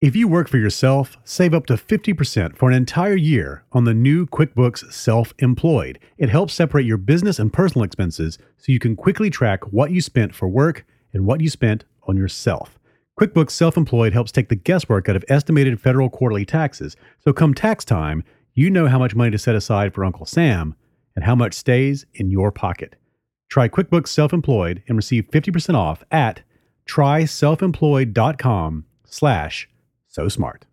If you work for yourself, save up to 50% for an entire year on the new QuickBooks Self Employed. It helps separate your business and personal expenses so you can quickly track what you spent for work and what you spent on yourself. QuickBooks Self Employed helps take the guesswork out of estimated federal quarterly taxes, so come tax time, you know how much money to set aside for Uncle Sam and how much stays in your pocket. Try QuickBooks Self Employed and receive 50% off at tryselfemployed.com slash so smart.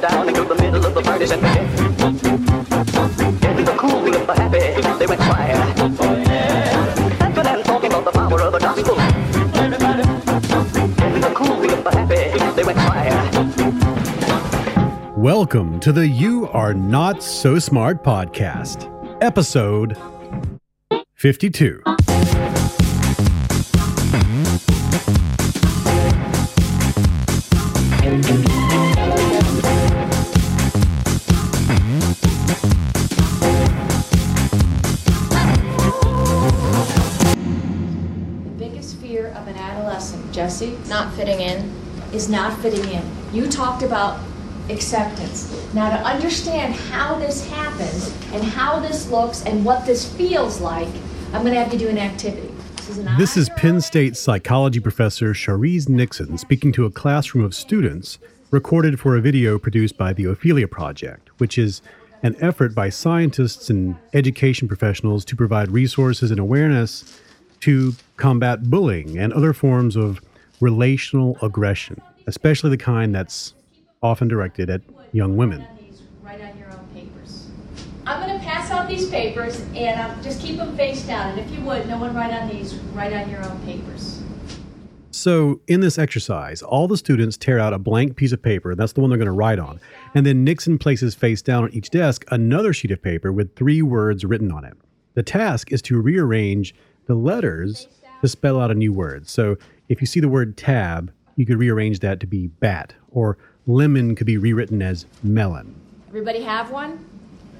Down into the middle of the parties and in the cool of the happy, they went quiet. Thanking and talking about the power of the gospel. In the cool of the happy, they went quiet. Welcome to the You Are Not So Smart podcast, episode 52. The biggest fear of an adolescent, Jesse, not fitting in. is not fitting in. You talked about acceptance. Now, to understand how this happens and how this looks and what this feels like, I'm going to have you do an activity. This is, an This is on your Penn State psychology professor Charisse Nixon speaking to a classroom of students recorded for a video produced by the Ophelia Project, which is an effort by scientists and education professionals to provide resources and awareness to combat bullying and other forms of relational aggression, especially the kind that's often directed at young women. These Write on your own papers. I'm going to pass out these papers and um, just keep them face down. And if you would, no one write on these, write on your own papers. So, in this exercise, all the students tear out a blank piece of paper, that's the one they're going to write on. And then Nixon places face down on each desk another sheet of paper with three words written on it. The task is to rearrange the letters to spell out a new word. So, if you see the word tab, you could rearrange that to be bat, or lemon could be rewritten as melon. Everybody have one?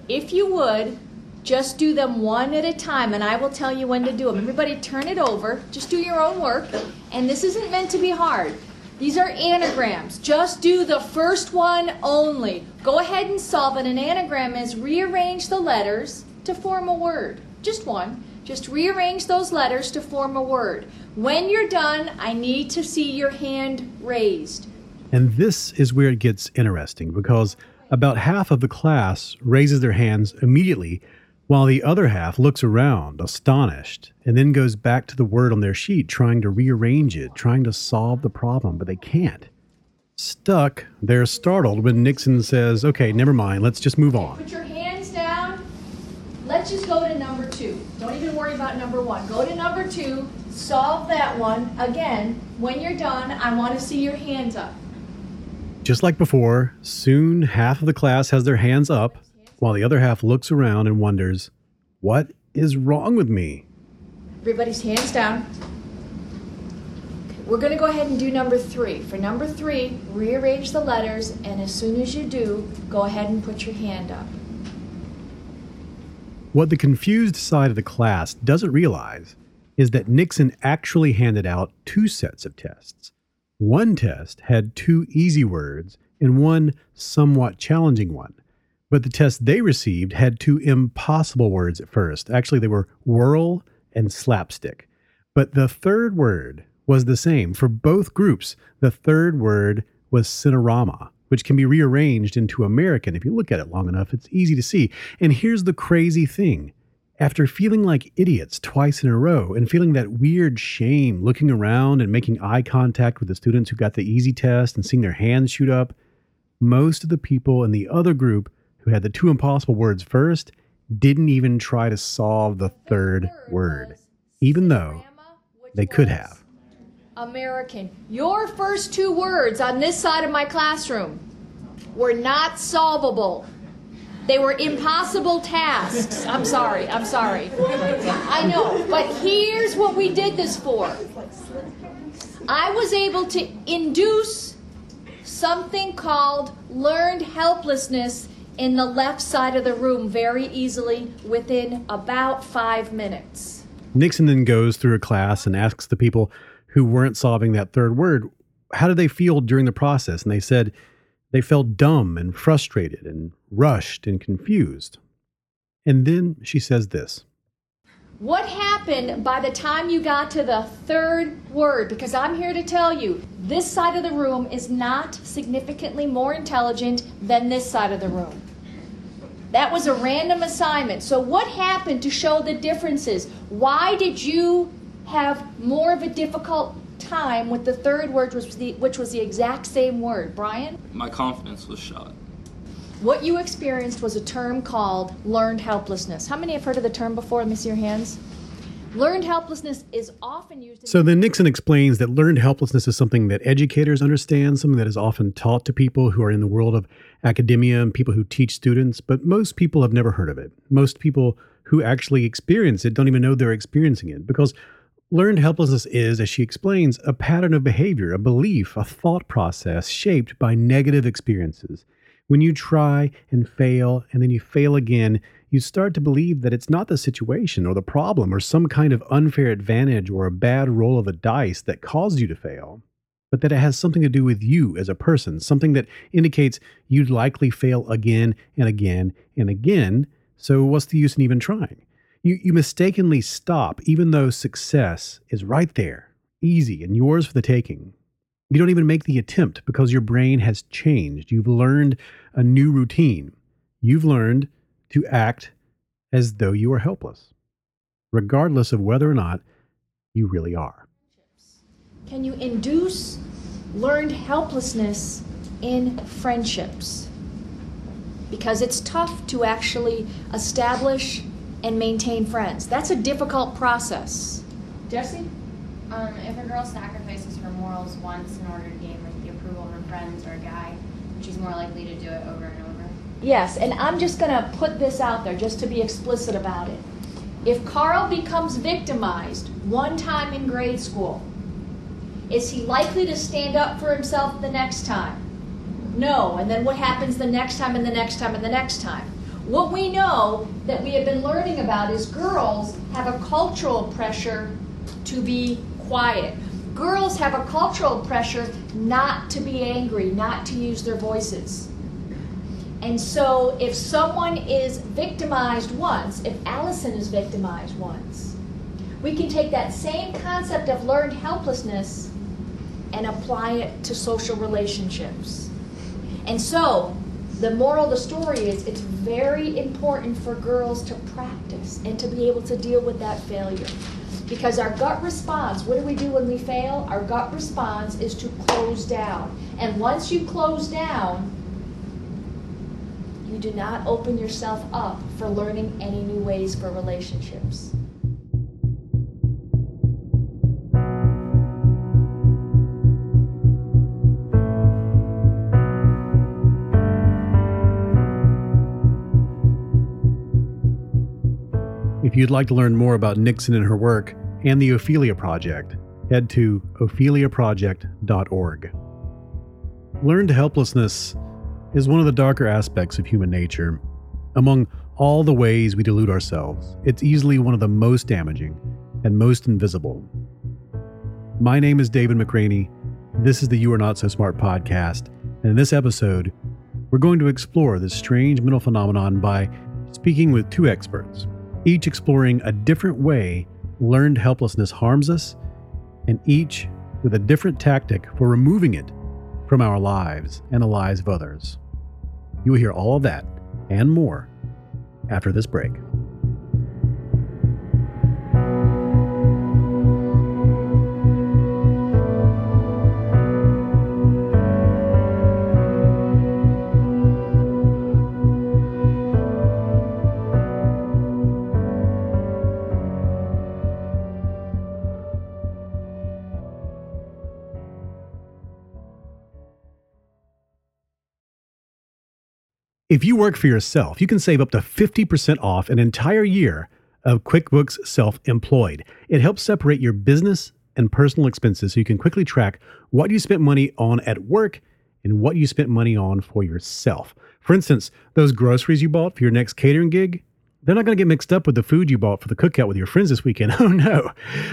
If you would, just do them one at a time, and I will tell you when to do them. Everybody turn it over. Just do your own work. And this isn't meant to be hard. These are anagrams. Just do the first one only. Go ahead and solve it. An anagram is rearrange the letters to form a word. Just one. Just rearrange those letters to form a word. When you're done, I need to see your hand raised. And this is where it gets interesting because about half of the class raises their hands immediately, while the other half looks around, astonished, and then goes back to the word on their sheet, trying to rearrange it, trying to solve the problem, but they can't. Stuck, they're startled when Nixon says, Okay, never mind, let's just move on. Put your hands down. Let's just go to number two. Don't even worry about number one. Go to number two. Solve that one. Again, when you're done, I want to see your hands up. Just like before, soon half of the class has their hands up, while the other half looks around and wonders, What is wrong with me? Everybody's hands down. We're going to go ahead and do number three. For number three, rearrange the letters, and as soon as you do, go ahead and put your hand up. What the confused side of the class doesn't realize is that Nixon actually handed out two sets of tests. One test had two easy words and one somewhat challenging one. But the test they received had two impossible words at first. Actually, they were whirl and slapstick. But the third word was the same for both groups. The third word was cinerama, which can be rearranged into American. If you look at it long enough, it's easy to see. And here's the crazy thing. After feeling like idiots twice in a row and feeling that weird shame looking around and making eye contact with the students who got the easy test and seeing their hands shoot up, most of the people in the other group who had the two impossible words first didn't even try to solve the third word, even though they could have. American. Your first two words on this side of my classroom were not solvable. They were impossible tasks. I'm sorry, I'm sorry. I know, but here's what we did this for. I was able to induce something called learned helplessness in the left side of the room very easily within about five minutes. Nixon then goes through a class and asks the people who weren't solving that third word, how did they feel during the process? And they said they felt dumb and frustrated and rushed and confused. And then she says this What happened by the time you got to the third word? Because I'm here to tell you, this side of the room is not significantly more intelligent than this side of the room. That was a random assignment. So, what happened to show the differences? Why did you have more of a difficult time with the third word, which was the, which was the exact same word? Brian? My confidence was shot. What you experienced was a term called learned helplessness. How many have heard of the term before? Let me see your hands. Learned helplessness is often used. So then Nixon explains that learned helplessness is something that educators understand, something that is often taught to people who are in the world of academia and people who teach students, but most people have never heard of it. Most people who actually experience it don't even know they're experiencing it because learned helplessness is, as she explains, a pattern of behavior, a belief, a thought process shaped by negative experiences. When you try and fail and then you fail again, you start to believe that it's not the situation or the problem or some kind of unfair advantage or a bad roll of the dice that caused you to fail, but that it has something to do with you as a person, something that indicates you'd likely fail again and again and again. So, what's the use in even trying? You, you mistakenly stop, even though success is right there, easy, and yours for the taking. You don't even make the attempt because your brain has changed. You've learned a new routine. You've learned to act as though you are helpless, regardless of whether or not you really are. Can you induce learned helplessness in friendships? Because it's tough to actually establish and maintain friends. That's a difficult process. Jesse? Um, if a girl sacrifices her morals once in order to gain like, the approval of her friends or a guy, she's more likely to do it over and over. Yes, and I'm just going to put this out there just to be explicit about it. If Carl becomes victimized one time in grade school, is he likely to stand up for himself the next time? No. And then what happens the next time and the next time and the next time? What we know that we have been learning about is girls have a cultural pressure to be quiet. Girls have a cultural pressure not to be angry, not to use their voices. And so, if someone is victimized once, if Allison is victimized once, we can take that same concept of learned helplessness and apply it to social relationships. And so, the moral of the story is it's very important for girls to practice and to be able to deal with that failure. Because our gut response, what do we do when we fail? Our gut response is to close down. And once you close down, do not open yourself up for learning any new ways for relationships. If you'd like to learn more about Nixon and her work and the Ophelia Project, head to opheliaproject.org. Learned helplessness is one of the darker aspects of human nature. Among all the ways we delude ourselves, it's easily one of the most damaging and most invisible. My name is David McRaney. This is the You Are Not So Smart podcast. And in this episode, we're going to explore this strange mental phenomenon by speaking with two experts each exploring a different way learned helplessness harms us, and each with a different tactic for removing it from our lives and the lives of others. You will hear all of that and more after this break. If you work for yourself, you can save up to 50% off an entire year of QuickBooks Self Employed. It helps separate your business and personal expenses so you can quickly track what you spent money on at work and what you spent money on for yourself. For instance, those groceries you bought for your next catering gig, they're not going to get mixed up with the food you bought for the cookout with your friends this weekend. Oh no,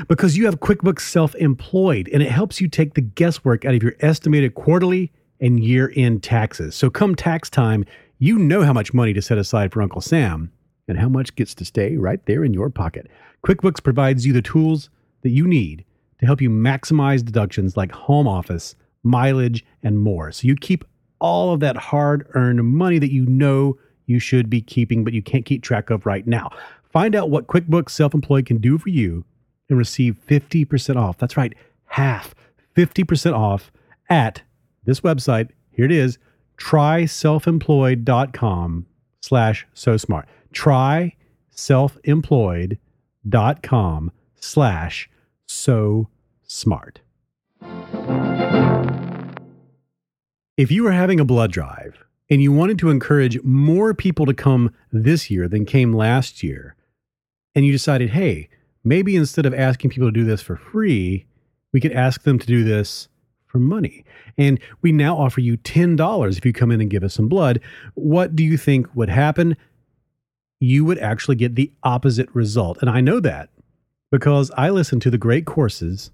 because you have QuickBooks Self Employed and it helps you take the guesswork out of your estimated quarterly and year end taxes. So come tax time, you know how much money to set aside for Uncle Sam and how much gets to stay right there in your pocket. QuickBooks provides you the tools that you need to help you maximize deductions like home office, mileage, and more. So you keep all of that hard earned money that you know you should be keeping, but you can't keep track of right now. Find out what QuickBooks Self Employed can do for you and receive 50% off. That's right, half, 50% off at this website. Here it is, tryselfemployed.com slash so smart. Try selfemployed.com slash so smart. If you were having a blood drive and you wanted to encourage more people to come this year than came last year, and you decided, hey, maybe instead of asking people to do this for free, we could ask them to do this for money. And we now offer you $10 if you come in and give us some blood. What do you think would happen? You would actually get the opposite result. And I know that because I listen to the great courses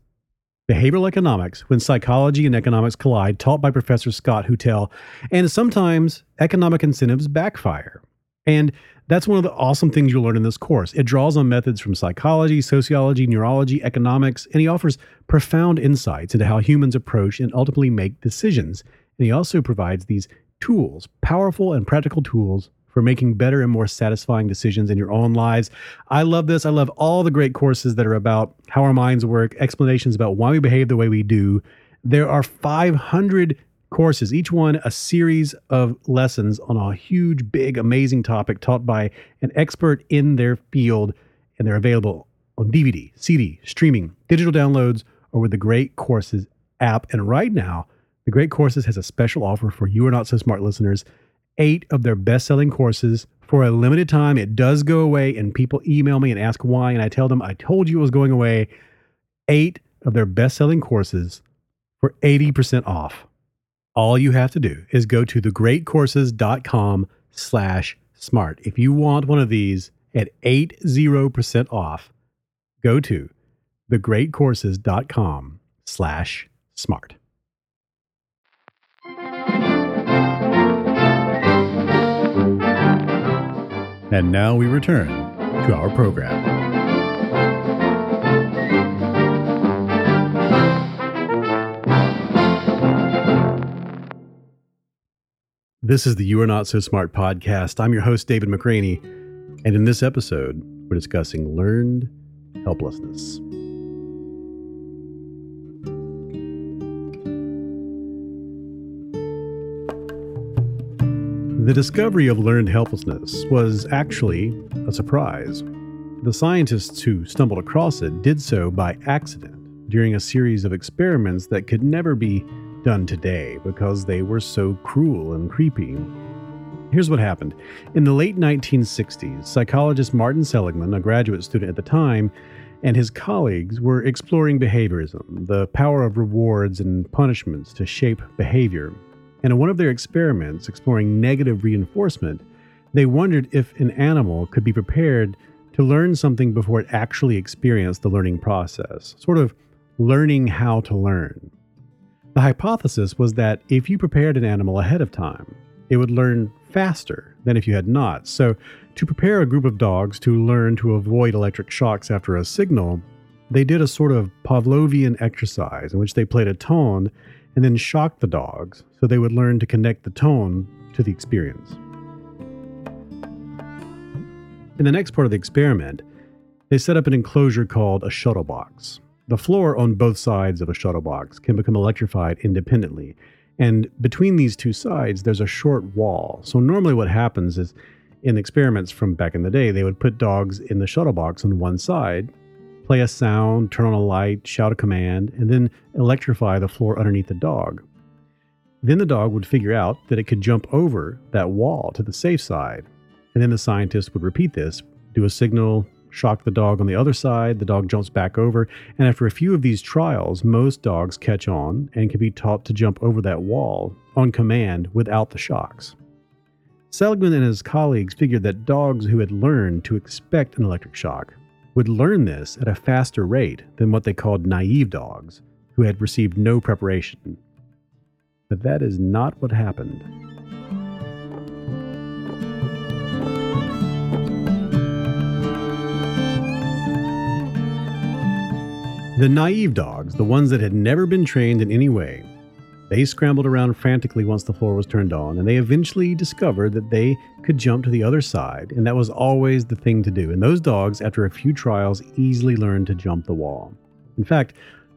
Behavioral Economics, when psychology and economics collide, taught by Professor Scott Huettel. and sometimes economic incentives backfire. And that's one of the awesome things you'll learn in this course. It draws on methods from psychology, sociology, neurology, economics, and he offers profound insights into how humans approach and ultimately make decisions. And he also provides these tools, powerful and practical tools for making better and more satisfying decisions in your own lives. I love this. I love all the great courses that are about how our minds work, explanations about why we behave the way we do. There are 500 courses, each one a series of lessons on a huge, big, amazing topic taught by an expert in their field, and they're available on DVD, CD, streaming, digital downloads, or with the Great Courses app. And right now, the Great Courses has a special offer for you are not so smart listeners. Eight of their best selling courses for a limited time. It does go away, and people email me and ask why. And I tell them, I told you it was going away. Eight of their best selling courses for 80% off all you have to do is go to thegreatcourses.com slash smart. If you want one of these at 80% off, go to thegreatcourses.com slash smart. And now we return to our program. This is the You Are Not So Smart podcast. I'm your host, David McRaney, and in this episode, we're discussing learned helplessness. The discovery of learned helplessness was actually a surprise. The scientists who stumbled across it did so by accident during a series of experiments that could never be done today because they were so cruel and creepy. Here's what happened. In the late 1960s, psychologist Martin Seligman, a graduate student at the time, and his colleagues were exploring behaviorism, the power of rewards and punishments to shape behavior. And in one of their experiments exploring negative reinforcement, they wondered if an animal could be prepared to learn something before it actually experienced the learning process, sort of learning how to learn. The hypothesis was that if you prepared an animal ahead of time, it would learn faster than if you had not. So, to prepare a group of dogs to learn to avoid electric shocks after a signal, they did a sort of Pavlovian exercise in which they played a tone and then shocked the dogs so they would learn to connect the tone to the experience. In the next part of the experiment, they set up an enclosure called a shuttle box. The floor on both sides of a shuttle box can become electrified independently. And between these two sides, there's a short wall. So, normally, what happens is in experiments from back in the day, they would put dogs in the shuttle box on one side, play a sound, turn on a light, shout a command, and then electrify the floor underneath the dog. Then the dog would figure out that it could jump over that wall to the safe side. And then the scientist would repeat this, do a signal, shock the dog on the other side, the dog jumps back over, and after a few of these trials, most dogs catch on and can be taught to jump over that wall on command without the shocks. Seligman and his colleagues figured that dogs who had learned to expect an electric shock would learn this at a faster rate than what they called naive dogs, who had received no preparation. But that is not what happened. The naive dogs, the ones that had never been trained in any way, they scrambled around frantically once the floor was turned on, and they eventually discovered that they could jump to the other side, and that was always the thing to do. And those dogs, after a few trials, easily learned to jump the wall. In fact,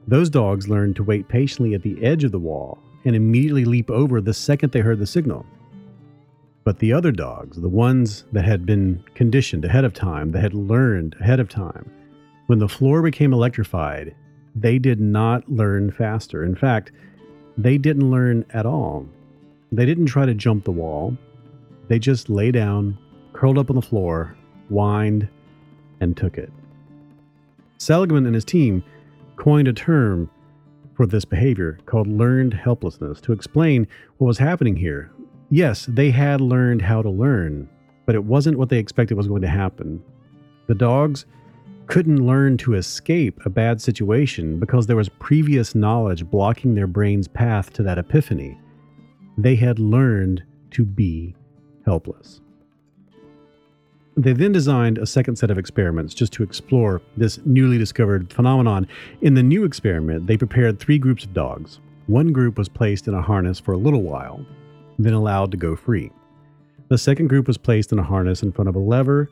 those dogs learned to wait patiently at the edge of the wall and immediately leap over the second they heard the signal. But the other dogs, the ones that had been conditioned ahead of time, that had learned ahead of time, when the floor became electrified, they did not learn faster. In fact, they didn't learn at all. They didn't try to jump the wall. They just lay down, curled up on the floor, whined, and took it. Seligman and his team coined a term for this behavior called learned helplessness to explain what was happening here. Yes, they had learned how to learn, but it wasn't what they expected was going to happen. The dogs couldn't learn to escape a bad situation because there was previous knowledge blocking their brain's path to that epiphany. They had learned to be helpless. They then designed a second set of experiments just to explore this newly discovered phenomenon. In the new experiment, they prepared three groups of dogs. One group was placed in a harness for a little while, then allowed to go free. The second group was placed in a harness in front of a lever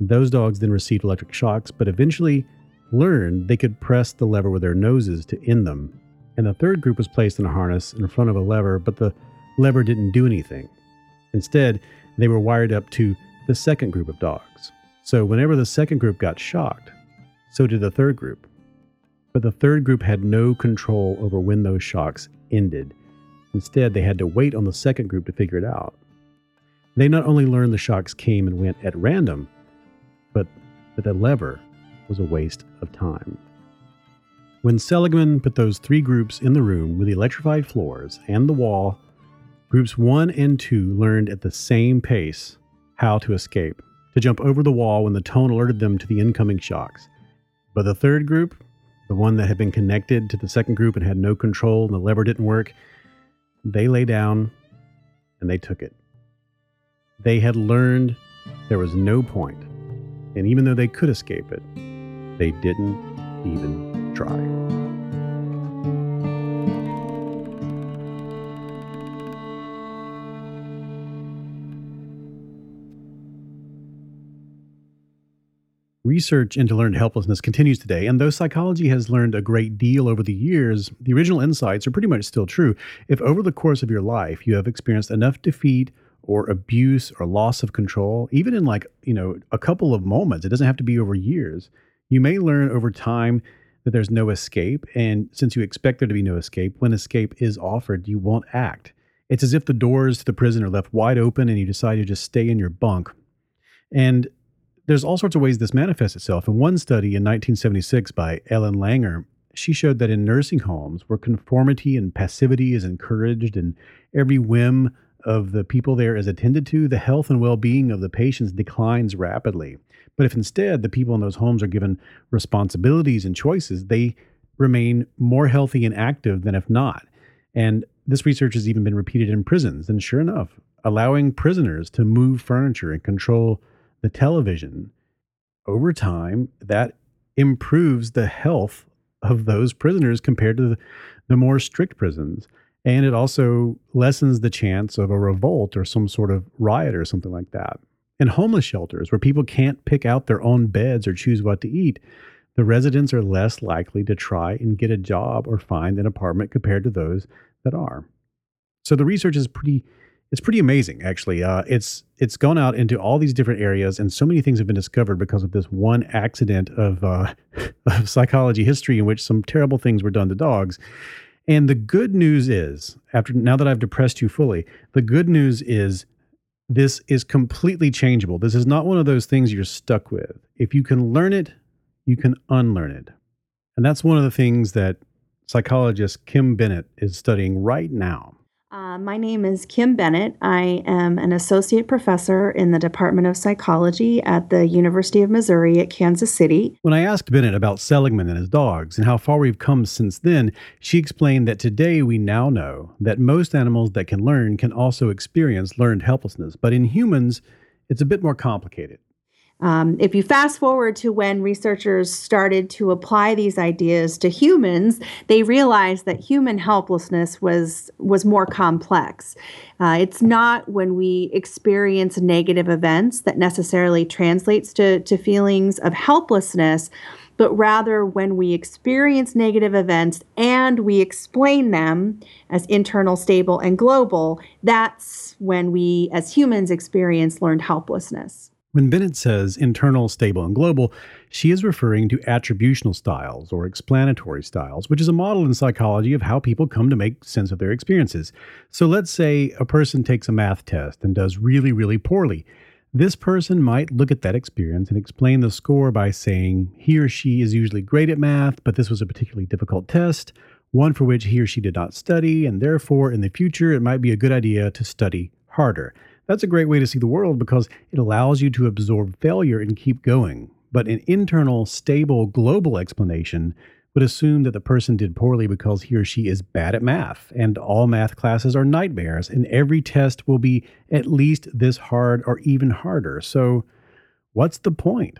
those dogs then received electric shocks, but eventually learned they could press the lever with their noses to end them. And the third group was placed in a harness in front of a lever, but the lever didn't do anything. Instead, they were wired up to the second group of dogs. So whenever the second group got shocked, so did the third group. But the third group had no control over when those shocks ended. Instead, they had to wait on the second group to figure it out. They not only learned the shocks came and went at random, but that the lever was a waste of time. When Seligman put those three groups in the room with the electrified floors and the wall, groups one and two learned at the same pace how to escape, to jump over the wall when the tone alerted them to the incoming shocks. But the third group, the one that had been connected to the second group and had no control and the lever didn't work, they lay down and they took it. They had learned there was no point and even though they could escape it, they didn't even try. Research into learned helplessness continues today, and though psychology has learned a great deal over the years, the original insights are pretty much still true. If over the course of your life you have experienced enough defeat or abuse or loss of control, even in like, you know, a couple of moments, it doesn't have to be over years. You may learn over time that there's no escape. And since you expect there to be no escape, when escape is offered, you won't act. It's as if the doors to the prison are left wide open and you decide to just stay in your bunk. And there's all sorts of ways this manifests itself. In one study in 1976 by Ellen Langer, she showed that in nursing homes where conformity and passivity is encouraged and every whim of the people there is attended to, the health and well being of the patients declines rapidly. But if instead the people in those homes are given responsibilities and choices, they remain more healthy and active than if not. And this research has even been repeated in prisons. And sure enough, allowing prisoners to move furniture and control the television over time, that improves the health of those prisoners compared to the, the more strict prisons. And it also lessens the chance of a revolt or some sort of riot or something like that. In homeless shelters, where people can't pick out their own beds or choose what to eat, the residents are less likely to try and get a job or find an apartment compared to those that are. So the research is pretty it's pretty amazing actually uh, it's it's gone out into all these different areas and so many things have been discovered because of this one accident of, uh, of psychology history in which some terrible things were done to dogs and the good news is, after now that I've depressed you fully, the good news is This is completely changeable. This is not one of those things you're stuck with. If you can learn it, you can unlearn it. And that's one of the things that psychologist Kym Bennett is studying right now. Uh, my name is Kym Bennett. I am an associate professor in the Department of Psychology at the University of Missouri at Kansas City. When I asked Bennett about Seligman and his dogs and how far we've come since then, she explained that today we now know that most animals that can learn can also experience learned helplessness, but in humans, it's a bit more complicated. Um, if you fast forward to when researchers started to apply these ideas to humans, they realized that human helplessness was was more complex. Uh, it's not when we experience negative events that necessarily translates to, to feelings of helplessness, but rather when we experience negative events and we explain them as internal, stable, and global, that's when we as humans experience learned helplessness. When Bennett says internal, stable, and global, she is referring to attributional styles or explanatory styles, which is a model in psychology of how people come to make sense of their experiences. So let's say a person takes a math test and does really, really poorly. This person might look at that experience and explain the score by saying he or she is usually great at math, but this was a particularly difficult test, one for which he or she did not study, and therefore in the future it might be a good idea to study harder. That's a great way to see the world because it allows you to absorb failure and keep going. But an internal, stable, global explanation would assume that the person did poorly because he or she is bad at math, and all math classes are nightmares, and every test will be at least this hard or even harder. So, what's the point?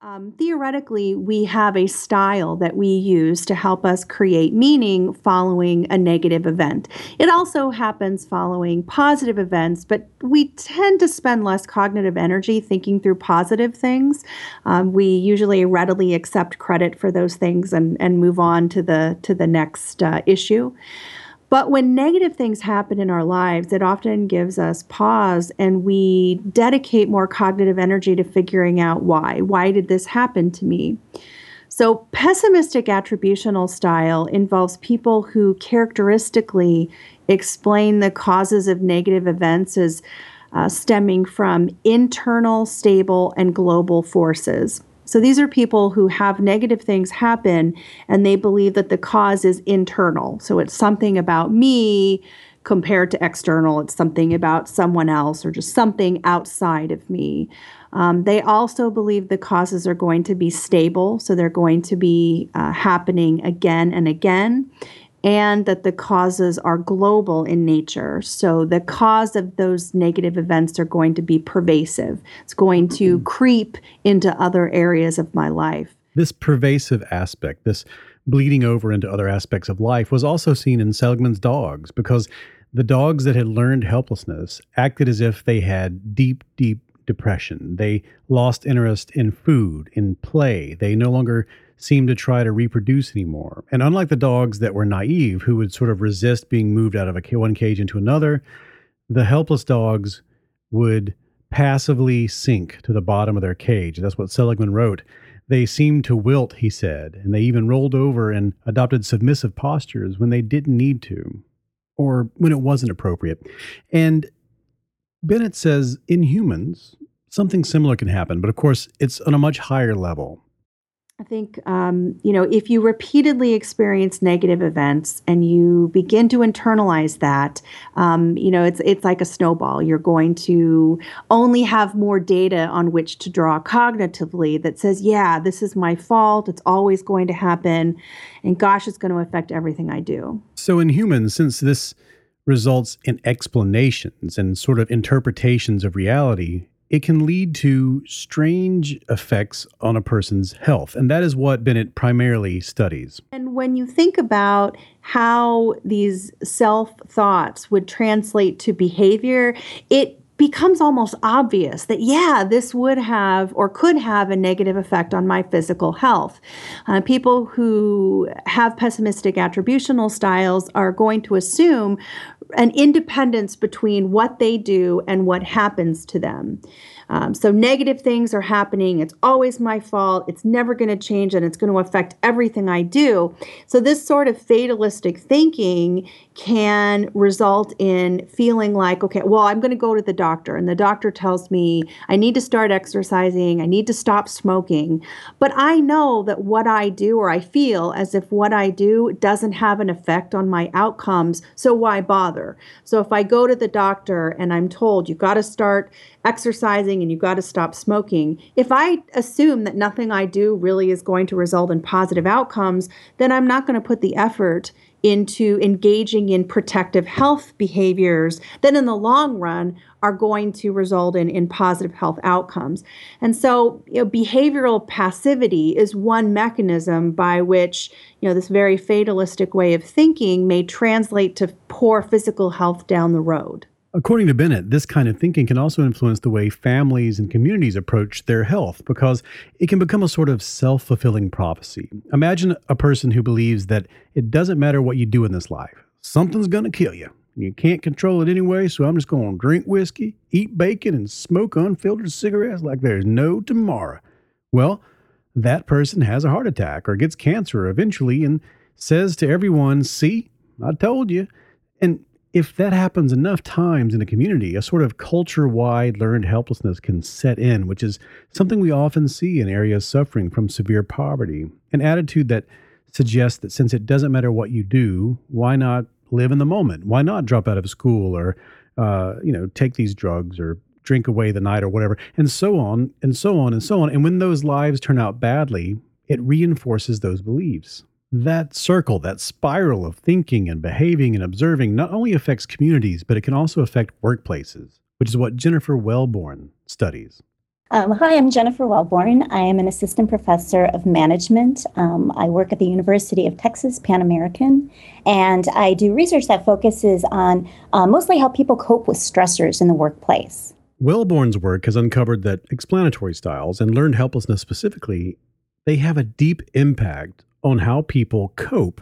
Um, theoretically, we have a style that we use to help us create meaning following a negative event. It also happens following positive events, but we tend to spend less cognitive energy thinking through positive things. Um, we usually readily accept credit for those things and, and move on to the to the next uh, issue. But when negative things happen in our lives, it often gives us pause and we dedicate more cognitive energy to figuring out why. Why did this happen to me? So, pessimistic attributional style involves people who characteristically explain the causes of negative events as uh, stemming from internal, stable, and global forces. So these are people who have negative things happen and they believe that the cause is internal. So it's something about me compared to external, it's something about someone else or just something outside of me. Um, they also believe the causes are going to be stable, so they're going to be uh, happening again and again and that the causes are global in nature. So the cause of those negative events are going to be pervasive. It's going to mm-hmm. creep into other areas of my life. This pervasive aspect, this bleeding over into other aspects of life, was also seen in Seligman's dogs because the dogs that had learned helplessness acted as if they had deep, deep depression. They lost interest in food, in play. They no longer seem to try to reproduce anymore. And unlike the dogs that were naive, who would sort of resist being moved out of a one cage into another, the helpless dogs would passively sink to the bottom of their cage. That's what Seligman wrote. They seemed to wilt, he said, and they even rolled over and adopted submissive postures when they didn't need to, or when it wasn't appropriate. And Bennett says in humans, something similar can happen, but of course, it's on a much higher level. I think, um, you know, if you repeatedly experience negative events and you begin to internalize that, um, you know, it's it's like a snowball. You're going to only have more data on which to draw cognitively that says, yeah, this is my fault. It's always going to happen, and gosh, it's going to affect everything I do. So in humans, since this results in explanations and sort of interpretations of reality, it can lead to strange effects on a person's health. And that is what Bennett primarily studies. And when you think about how these self thoughts would translate to behavior, it becomes almost obvious that, yeah, this would have or could have a negative effect on my physical health. Uh, people who have pessimistic attributional styles are going to assume an independence between what they do and what happens to them. Um, so negative things are happening. It's always my fault. It's never going to change and it's going to affect everything I do. So, this sort of fatalistic thinking can result in feeling like, okay, well, I'm going to go to the doctor, and the doctor tells me I need to start exercising, I need to stop smoking. But I know that what I do, or I feel as if what I do doesn't have an effect on my outcomes, so why bother? So if I go to the doctor and I'm told you've got to start exercising and you've got to stop smoking, if I assume that nothing I do really is going to result in positive outcomes, then I'm not going to put the effort into engaging in protective health behaviors that in the long run are going to result in, in positive health outcomes. And so you know, behavioral passivity is one mechanism by which you know this very fatalistic way of thinking may translate to poor physical health down the road. According to Bennett, this kind of thinking can also influence the way families and communities approach their health because it can become a sort of self fulfilling prophecy. Imagine a person who believes that it doesn't matter what you do in this life, something's going to kill you. You can't control it anyway, so I'm just going to drink whiskey, eat bacon, and smoke unfiltered cigarettes like there's no tomorrow. Well, that person has a heart attack or gets cancer eventually and says to everyone, See, I told you. And if that happens enough times in a community, a sort of culture wide learned helplessness can set in, which is something we often see in areas suffering from severe poverty. An attitude that suggests that since it doesn't matter what you do, why not live in the moment? Why not drop out of school or, uh, you know, take these drugs or drink away the night or whatever, and so on and so on and so on. And when those lives turn out badly, it reinforces those beliefs. That circle, that spiral of thinking and behaving and observing not only affects communities, but it can also affect workplaces, which is what Jennifer Welbourne studies. Um, hi, I'm Jennifer Welbourne. I am an assistant professor of management. Um, I work at the University of Texas Pan American, and I do research that focuses on uh, mostly how people cope with stressors in the workplace. Welbourne's work has uncovered that explanatory styles and learned helplessness specifically, they have a deep impact on how people cope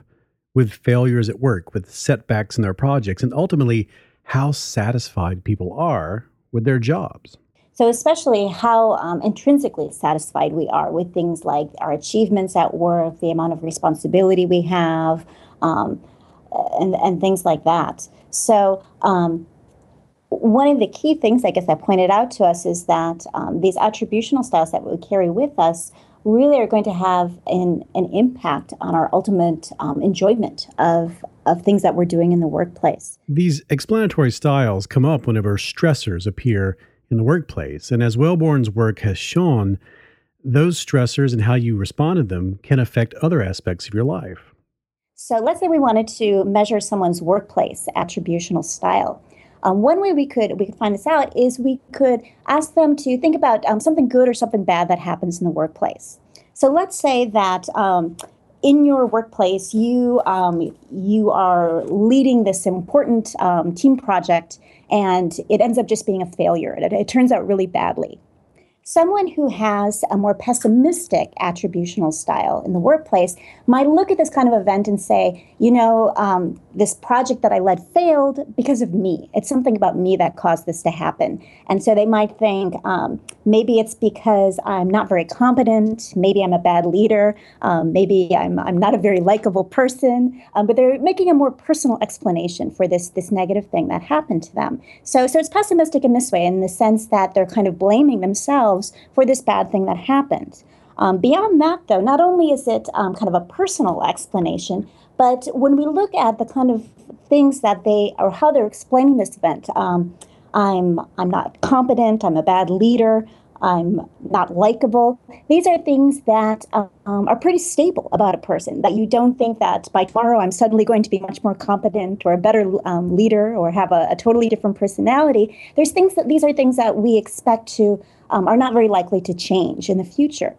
with failures at work, with setbacks in their projects, and ultimately how satisfied people are with their jobs. So, especially how um, intrinsically satisfied we are with things like our achievements at work, the amount of responsibility we have, um, and, and things like that. So, um, one of the key things, I guess, that pointed out to us is that um, these attributional styles that we carry with us really are going to have an, an impact on our ultimate um, enjoyment of, of things that we're doing in the workplace. These explanatory styles come up whenever stressors appear in the workplace. And as Welbourne's work has shown, those stressors and how you respond to them can affect other aspects of your life. So let's say we wanted to measure someone's workplace attributional style. Um, one way we could we could find this out is we could ask them to think about um, something good or something bad that happens in the workplace. So let's say that um, in your workplace you um, you are leading this important um, team project and it ends up just being a failure. It, it turns out really badly. Someone who has a more pessimistic attributional style in the workplace might look at this kind of event and say, you know, um, this project that I led failed because of me. It's something about me that caused this to happen. And so they might think um, maybe it's because I'm not very competent, maybe I'm a bad leader, um, maybe I'm, I'm not a very likable person, um, but they're making a more personal explanation for this, this negative thing that happened to them. So, so it's pessimistic in this way, in the sense that they're kind of blaming themselves for this bad thing that happened. Um, beyond that, though, not only is it um, kind of a personal explanation, but when we look at the kind of things that they or how they're explaining this event, um, I'm I'm not competent. I'm a bad leader. I'm not likable. These are things that um, are pretty stable about a person. That you don't think that by tomorrow I'm suddenly going to be much more competent or a better um, leader or have a, a, totally different personality. There's things that these are things that we expect to um, are not very likely to change in the future.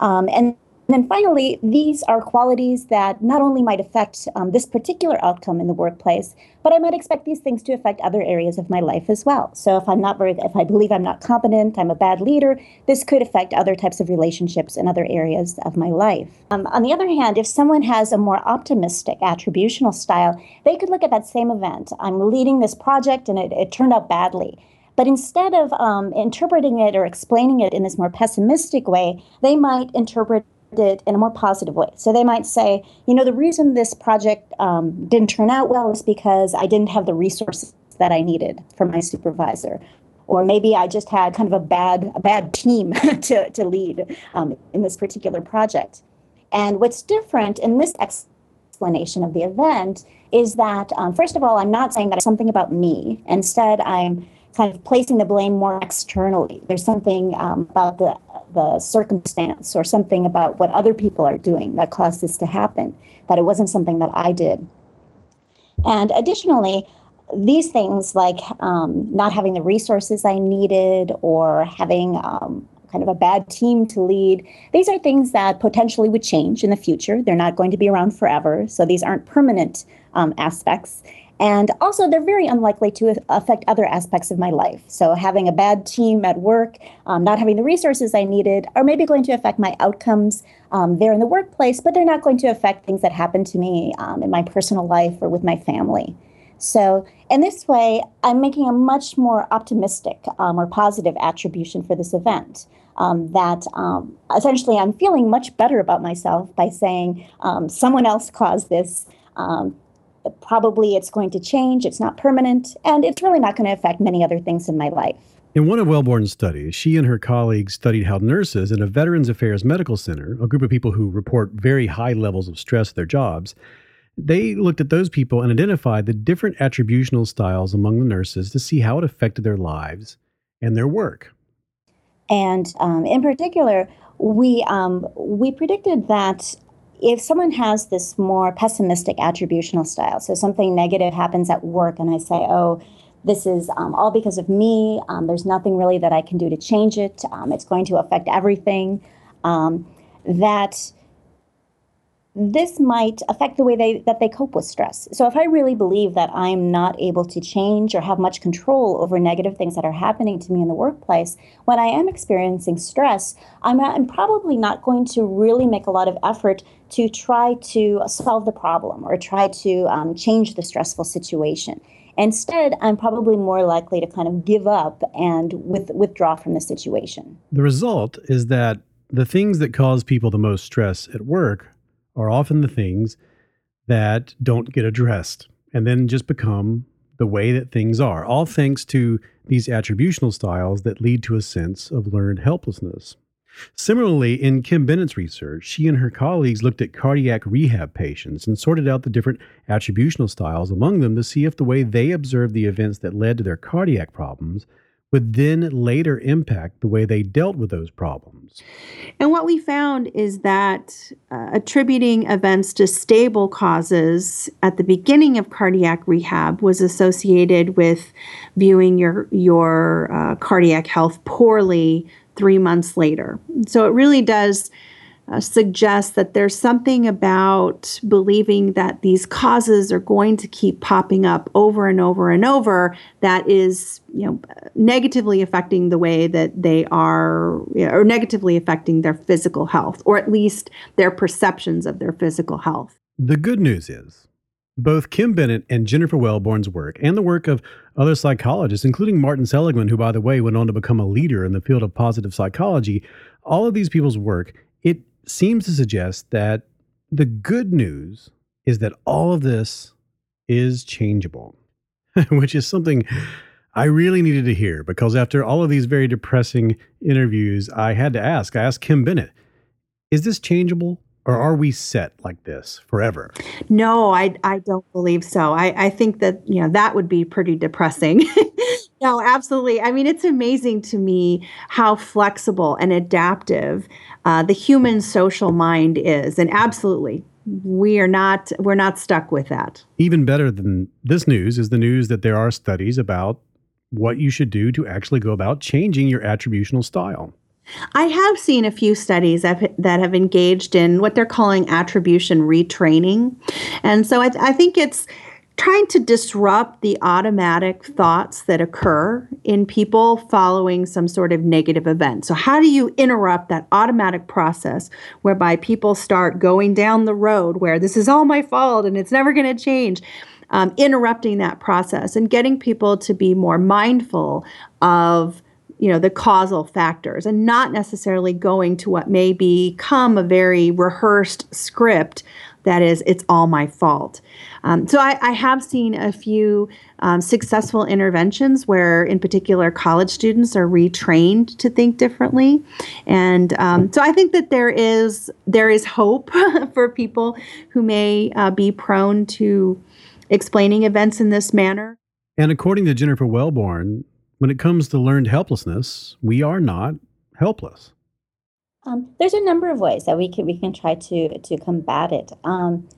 Um, and and then finally, these are qualities that not only might affect um, this particular outcome in the workplace, but I might expect these things to affect other areas of my life as well. So if I'm not very, if I believe I'm not competent, I'm a bad leader, this could affect other types of relationships in other areas of my life. Um, on the other hand, if someone has a more optimistic attributional style, they could look at that same event. I'm leading this project and it, it turned out badly. But instead of um, interpreting it or explaining it in this more pessimistic way, they might interpret it in a more positive way. So they might say, you know, the reason this project um, didn't turn out well is because I didn't have the resources that I needed from my supervisor. Or maybe I just had kind of a bad a bad team to, to lead um, in this particular project. And what's different in this explanation of the event is that, um, first of all, I'm not saying that it's something about me. Instead, I'm kind of placing the blame more externally. There's something um, about the the circumstance or something about what other people are doing that caused this to happen. That it wasn't something that I did. And additionally, these things like um, not having the resources I needed or having um, kind of a bad team to lead. These are things that potentially would change in the future. They're not going to be around forever. So these aren't permanent um, aspects. And also, they're very unlikely to affect other aspects of my life. So, having a bad team at work, um, not having the resources I needed, are maybe going to affect my outcomes um, there in the workplace, but they're not going to affect things that happen to me um, in my personal life or with my family. So, in this way, I'm making a much more optimistic um, or positive attribution for this event. Um, that um, essentially I'm feeling much better about myself by saying um, someone else caused this. Probably it's going to change, it's not permanent, and it's really not going to affect many other things in my life. In one of Welbourne's studies, she and her colleagues studied how nurses in a Veterans Affairs Medical Center, a group of people who report very high levels of stress at their jobs, they looked at those people and identified the different attributional styles among the nurses to see how it affected their lives and their work. And um, in particular, we um, we predicted that if someone has this more pessimistic attributional style, so something negative happens at work, and I say, oh, this is um, all because of me. Um, there's nothing really that I can do to change it. Um, it's going to affect everything. Um, that this might affect the way they that they cope with stress. So if I really believe that I'm not able to change or have much control over negative things that are happening to me in the workplace, when I am experiencing stress, I'm, I'm probably not going to really make a lot of effort to try to solve the problem or try to um, change the stressful situation. Instead, I'm probably more likely to kind of give up and with, withdraw from the situation. The result is that the things that cause people the most stress at work are often the things that don't get addressed and then just become the way that things are, all thanks to these attributional styles that lead to a sense of learned helplessness. Similarly, in Kym Bennett's research, she and her colleagues looked at cardiac rehab patients and sorted out the different attributional styles among them to see if the way they observed the events that led to their cardiac problems would then later impact the way they dealt with those problems. And what we found is that uh, attributing events to stable causes at the beginning of cardiac rehab was associated with viewing your your uh, cardiac health poorly three months later. So it really does uh, suggest that there's something about believing that these causes are going to keep popping up over and over and over that is, you know, negatively affecting the way that they are, you know, or negatively affecting their physical health, or at least their perceptions of their physical health. The good news is both Kym Bennett and Jennifer Welbourne's work, and the work of other psychologists, including Martin Seligman, who, by the way, went on to become a leader in the field of positive psychology, all of these people's work, seems to suggest that the good news is that all of this is changeable, which is something I really needed to hear because after all of these very depressing interviews, I had to ask. I asked Kym Bennett, is this changeable? Or are we set like this forever? No, I, I don't believe so. I, I think that, you know, that would be pretty depressing. no, absolutely. I mean, it's amazing to me how flexible and adaptive uh, the human social mind is. And absolutely, we are not we're not stuck with that. Even better than this news is the news that there are studies about what you should do to actually go about changing your attributional style. I have seen a few studies that have engaged in what they're calling attribution retraining. And so I, I think it's trying to disrupt the automatic thoughts that occur in people following some sort of negative event. So, how do you interrupt that automatic process whereby people start going down the road where this is all my fault and it's never going to change? um, interrupting that process and getting people to be more mindful of you know the causal factors and not necessarily going to what may become a very rehearsed script that is it's all my fault. Um, so I, I, have seen a few um, successful interventions where in particular college students are retrained to think differently. And um, so i think that there is there is hope for people who may uh, be prone to explaining events in this manner. And according to jennifer Welbourne, when it comes to learned helplessness, we are not helpless. Um, there's a number of ways that we can we can try to to combat it. Um,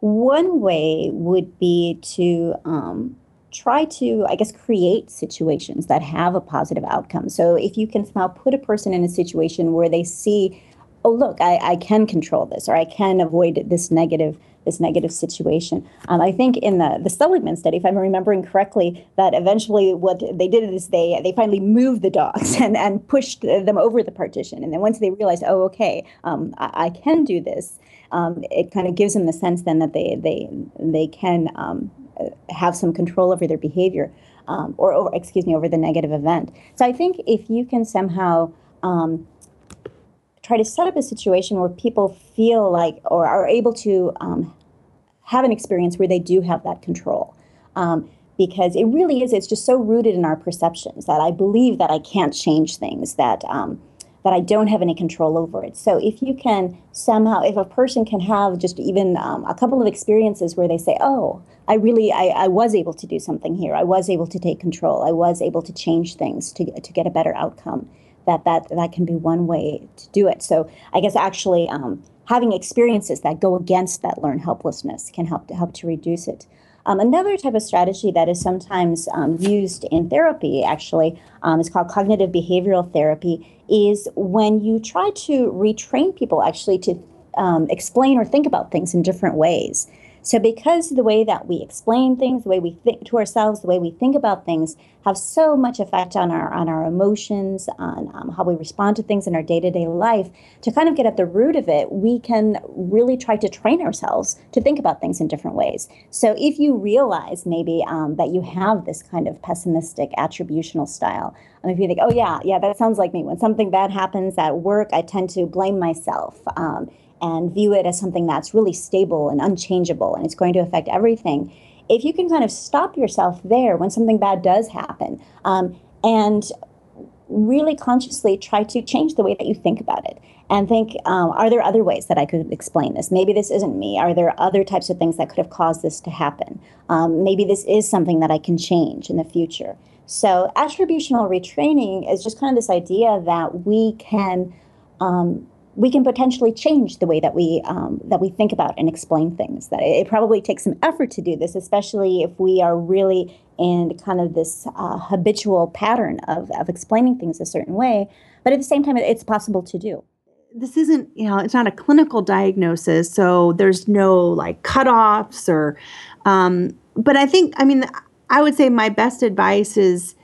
one way would be to um, try to, I guess, create situations that have a positive outcome. So if you can somehow put a person in a situation where they see, oh look, I, I can control this, or I can avoid this negative this negative situation. Um, I think in the the Seligman study, if I'm remembering correctly, that eventually what they did is they they finally moved the dogs and and pushed them over the partition, and then once they realized, oh, okay, um, I, I, can do this. Um, it kind of gives them the sense then that they they they can um, have some control over their behavior, um, or, or excuse me, over the negative event. So I think if you can somehow um, try to set up a situation where people feel like or are able to um, have an experience where they do have that control. Um, because it really is, it's just so rooted in our perceptions that I believe that I can't change things, that um, that I don't have any control over it. So if you can somehow, if a person can have just even um, a couple of experiences where they say, "Oh, I really, I, I was able to do something here. I was able to take control. I was able to change things to to get a better outcome." That that that can be one way to do it. So I guess actually um, having experiences that go against that learned helplessness can help to help to reduce it. Um, another type of strategy that is sometimes um, used in therapy, actually, um, is called cognitive behavioral therapy. Is when you try to retrain people actually to um, explain or think about things in different ways. So, because the way that we explain things, the way we think to ourselves, the way we think about things, have so much effect on our on our emotions, on um, how we respond to things in our day to day life. To kind of get at the root of it, we can really try to train ourselves to think about things in different ways. So, if you realize maybe um, that you have this kind of pessimistic attributional style, and if you think, oh yeah, yeah, that sounds like me. When something bad happens at work, I tend to blame myself. Um, and view it as something that's really stable and unchangeable and it's going to affect everything, if you can kind of stop yourself there when something bad does happen um, and really consciously try to change the way that you think about it and think um, are there other ways that i could explain this? Maybe this isn't me. Are there other types of things that could have caused this to happen? Um, maybe this is something that i can change in the future. So attributional retraining is just kind of this idea that we can um, we can potentially change the way that we um, that we think about and explain things. That it, probably takes some effort to do this, especially if we are really in kind of this uh, habitual pattern of of explaining things a certain way. But at the same time, it's possible to do. This isn't, you know, it's not a clinical diagnosis, so there's no like cutoffs or. Um, but I think, I mean, I would say my best advice is,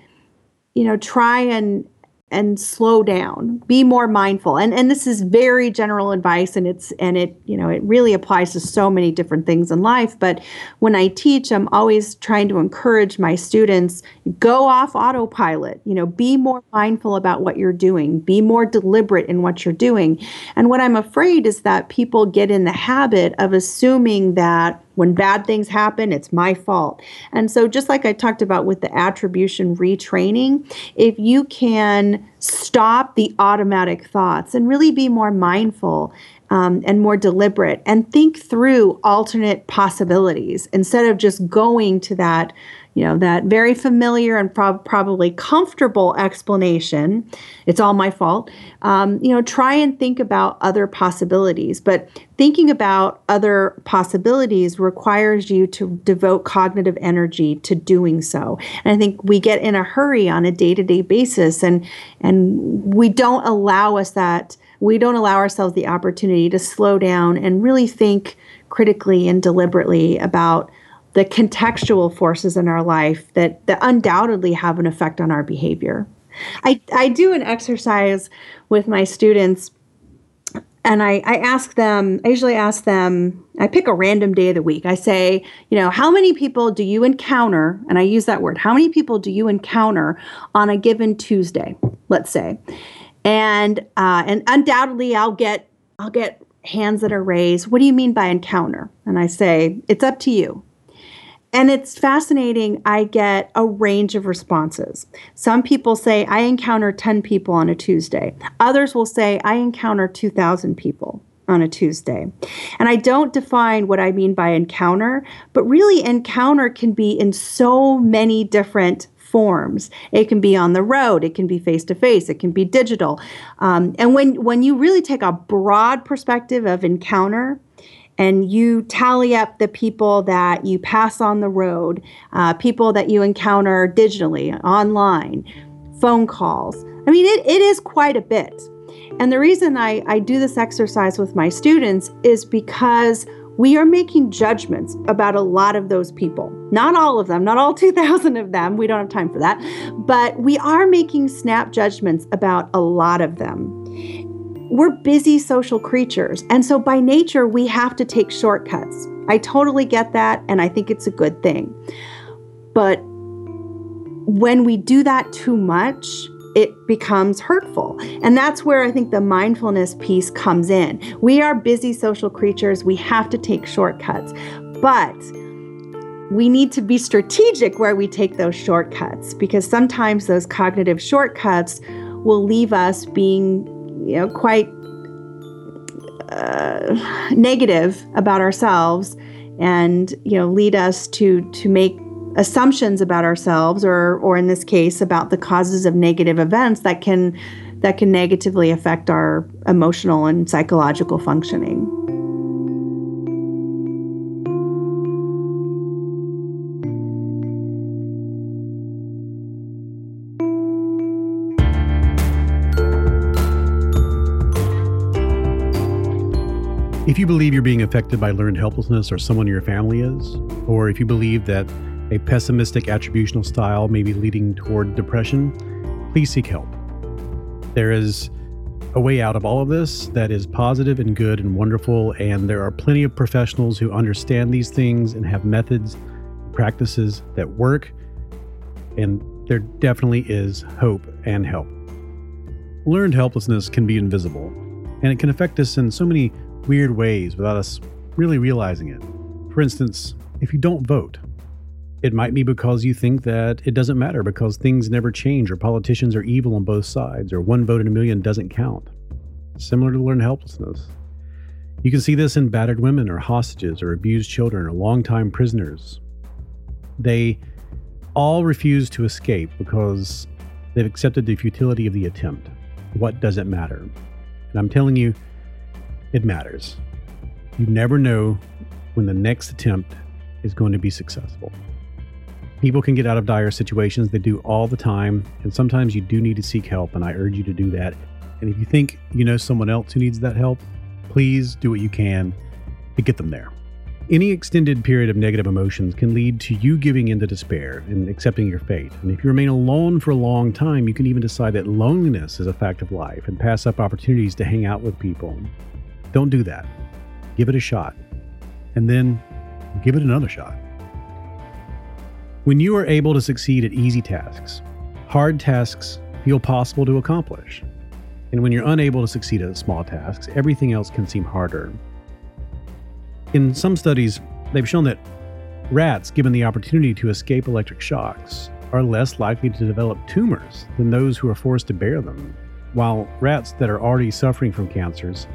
you know, try and and slow down. Be more mindful. And and this is very general advice and it's and it you know it really applies to so many different things in life. But when i teach i'm always trying to encourage my students go off autopilot. You know be more mindful about what you're doing. Be more deliberate in what you're doing. And what i'm afraid is that people get in the habit of assuming that when bad things happen, it's my fault. And so, just like I talked about with the attribution retraining, if you can stop the automatic thoughts and really be more mindful um, and more deliberate and think through alternate possibilities instead of just going to that you know, that very familiar and prob- probably comfortable explanation, it's all my fault, um, you know, try and think about other possibilities. But thinking about other possibilities requires you to devote cognitive energy to doing so. And I think we get in a hurry on a day to day basis and, and we don't allow us that, we don't allow ourselves the opportunity to slow down and really think critically and deliberately about the contextual forces in our life that, that undoubtedly have an effect on our behavior. I, I do an exercise with my students and I, I ask them, I usually ask them, I pick a random day of the week. I say, you know, how many people do you encounter? And I use that word, how many people do you encounter on a given Tuesday, let's say? And uh, and undoubtedly I'll get I'll get hands that are raised. What do you mean by encounter? And I say, it's up to you. And it's fascinating. I get a range of responses. Some people say, I encounter 10 people on a Tuesday. Others will say, I encounter 2,000 people on a Tuesday. And I don't define what I mean by encounter, but really, encounter can be in so many different forms. It can be on the road, it can be face to face, it can be digital. Um, and when, when you really take a broad perspective of encounter, and you tally up the people that you pass on the road, uh, people that you encounter digitally, online, phone calls. I mean, it, it is quite a bit. And the reason I, I do this exercise with my students is because we are making judgments about a lot of those people. Not all of them, not all 2,000 of them. We don't have time for that. But we are making snap judgments about a lot of them. We're busy social creatures. And so by nature, we have to take shortcuts. I totally get that. And I think it's a good thing. But when we do that too much, it becomes hurtful. And that's where I think the mindfulness piece comes in. We are busy social creatures, we have to take shortcuts, but we need to be strategic where we take those shortcuts because sometimes those cognitive shortcuts will leave us being, you know, quite uh, negative about ourselves and you know lead us to to make assumptions about ourselves or or in this case about the causes of negative events that can that can negatively affect our emotional and psychological functioning. If you believe you're being affected by learned helplessness or someone in your family is, or if you believe that a pessimistic attributional style may be leading toward depression, please seek help. There is a way out of all of this that is positive and good and wonderful, and there are plenty of professionals who understand these things and have methods, practices that work, and there definitely is hope and help. Learned helplessness can be invisible, and it can affect us in so many weird ways without us really realizing it. For instance, if you don't vote, it might be because you think that it doesn't matter because things never change or politicians are evil on both sides or one vote in a million doesn't count. Similar to learned helplessness. You can see this in battered women or hostages or abused children or longtime prisoners. They all refuse to escape because they've accepted the futility of the attempt. What does it matter? And I'm telling you, it matters. You never know when the next attempt is going to be successful. People can get out of dire situations. They do all the time. And sometimes you do need to seek help. And I urge you to do that. And if you think you know someone else who needs that help, please do what you can to get them there. Any extended period of negative emotions can lead to you giving in to despair and accepting your fate. And if you remain alone for a long time, you can even decide that loneliness is a fact of life and pass up opportunities to hang out with people. Don't do that. Give it a shot. And then give it another shot. When you are able to succeed at easy tasks, hard tasks feel possible to accomplish. And when you're unable to succeed at small tasks, everything else can seem harder. In some studies, they've shown that rats given the opportunity to escape electric shocks are less likely to develop tumors than those who are forced to bear them, while rats that are already suffering from cancers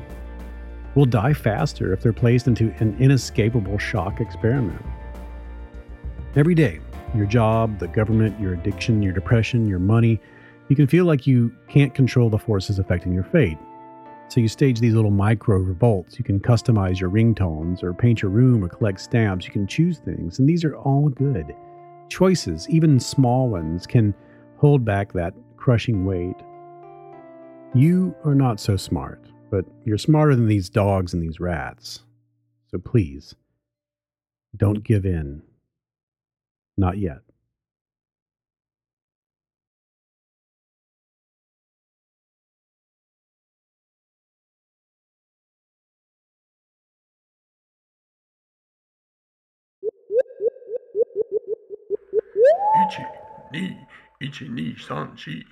will die faster if they're placed into an inescapable shock experiment. Every day, your job, the government, your addiction, your depression, your money, you can feel like you can't control the forces affecting your fate. So you stage these little micro revolts. You can customize your ringtones or paint your room or collect stamps. You can choose things, and these are all good. Choices, even small ones, can hold back that crushing weight. You are not so smart, but you're smarter than these dogs and these rats. So please, don't give in. Not yet. Ichi ni, ichi ni san chi.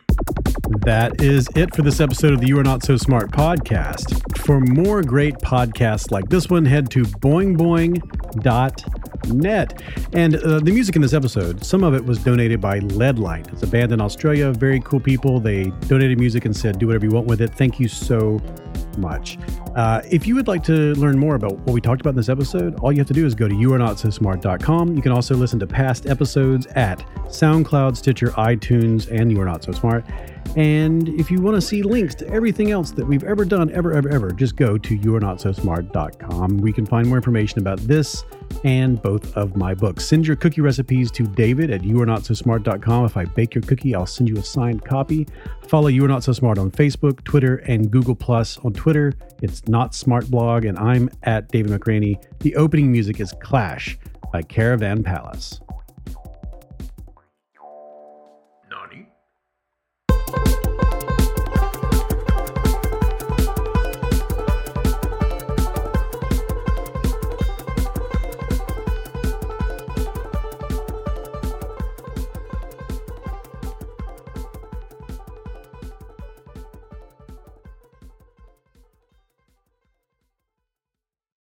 That is it for this episode of the You Are Not So Smart podcast. For more great podcasts like this one, head to boingboing.net. And uh, the music in this episode, some of it was donated by Leadlight. It's a band in Australia, very cool people. They donated music and said, do whatever you want with it. Thank you so much. Uh, if you would like to learn more about what we talked about in this episode, all you have to do is go to youarenotsosmart.com. You can also listen to past episodes at SoundCloud, Stitcher, iTunes, and You Are Not So Smart. And if you want to see links to everything else that we've ever done, ever, ever, ever, just go to youarenotsosmart.com. We can find more information about this and both of my books. Send your cookie recipes to David at youarenotsosmart.com. If I bake your cookie, I'll send you a signed copy. Follow You Are Not So Smart on Facebook, Twitter, and Google Plus. On Twitter, it's Not Smart Blog, and I'm at David McRaney. The opening music is Clash by Caravan Palace.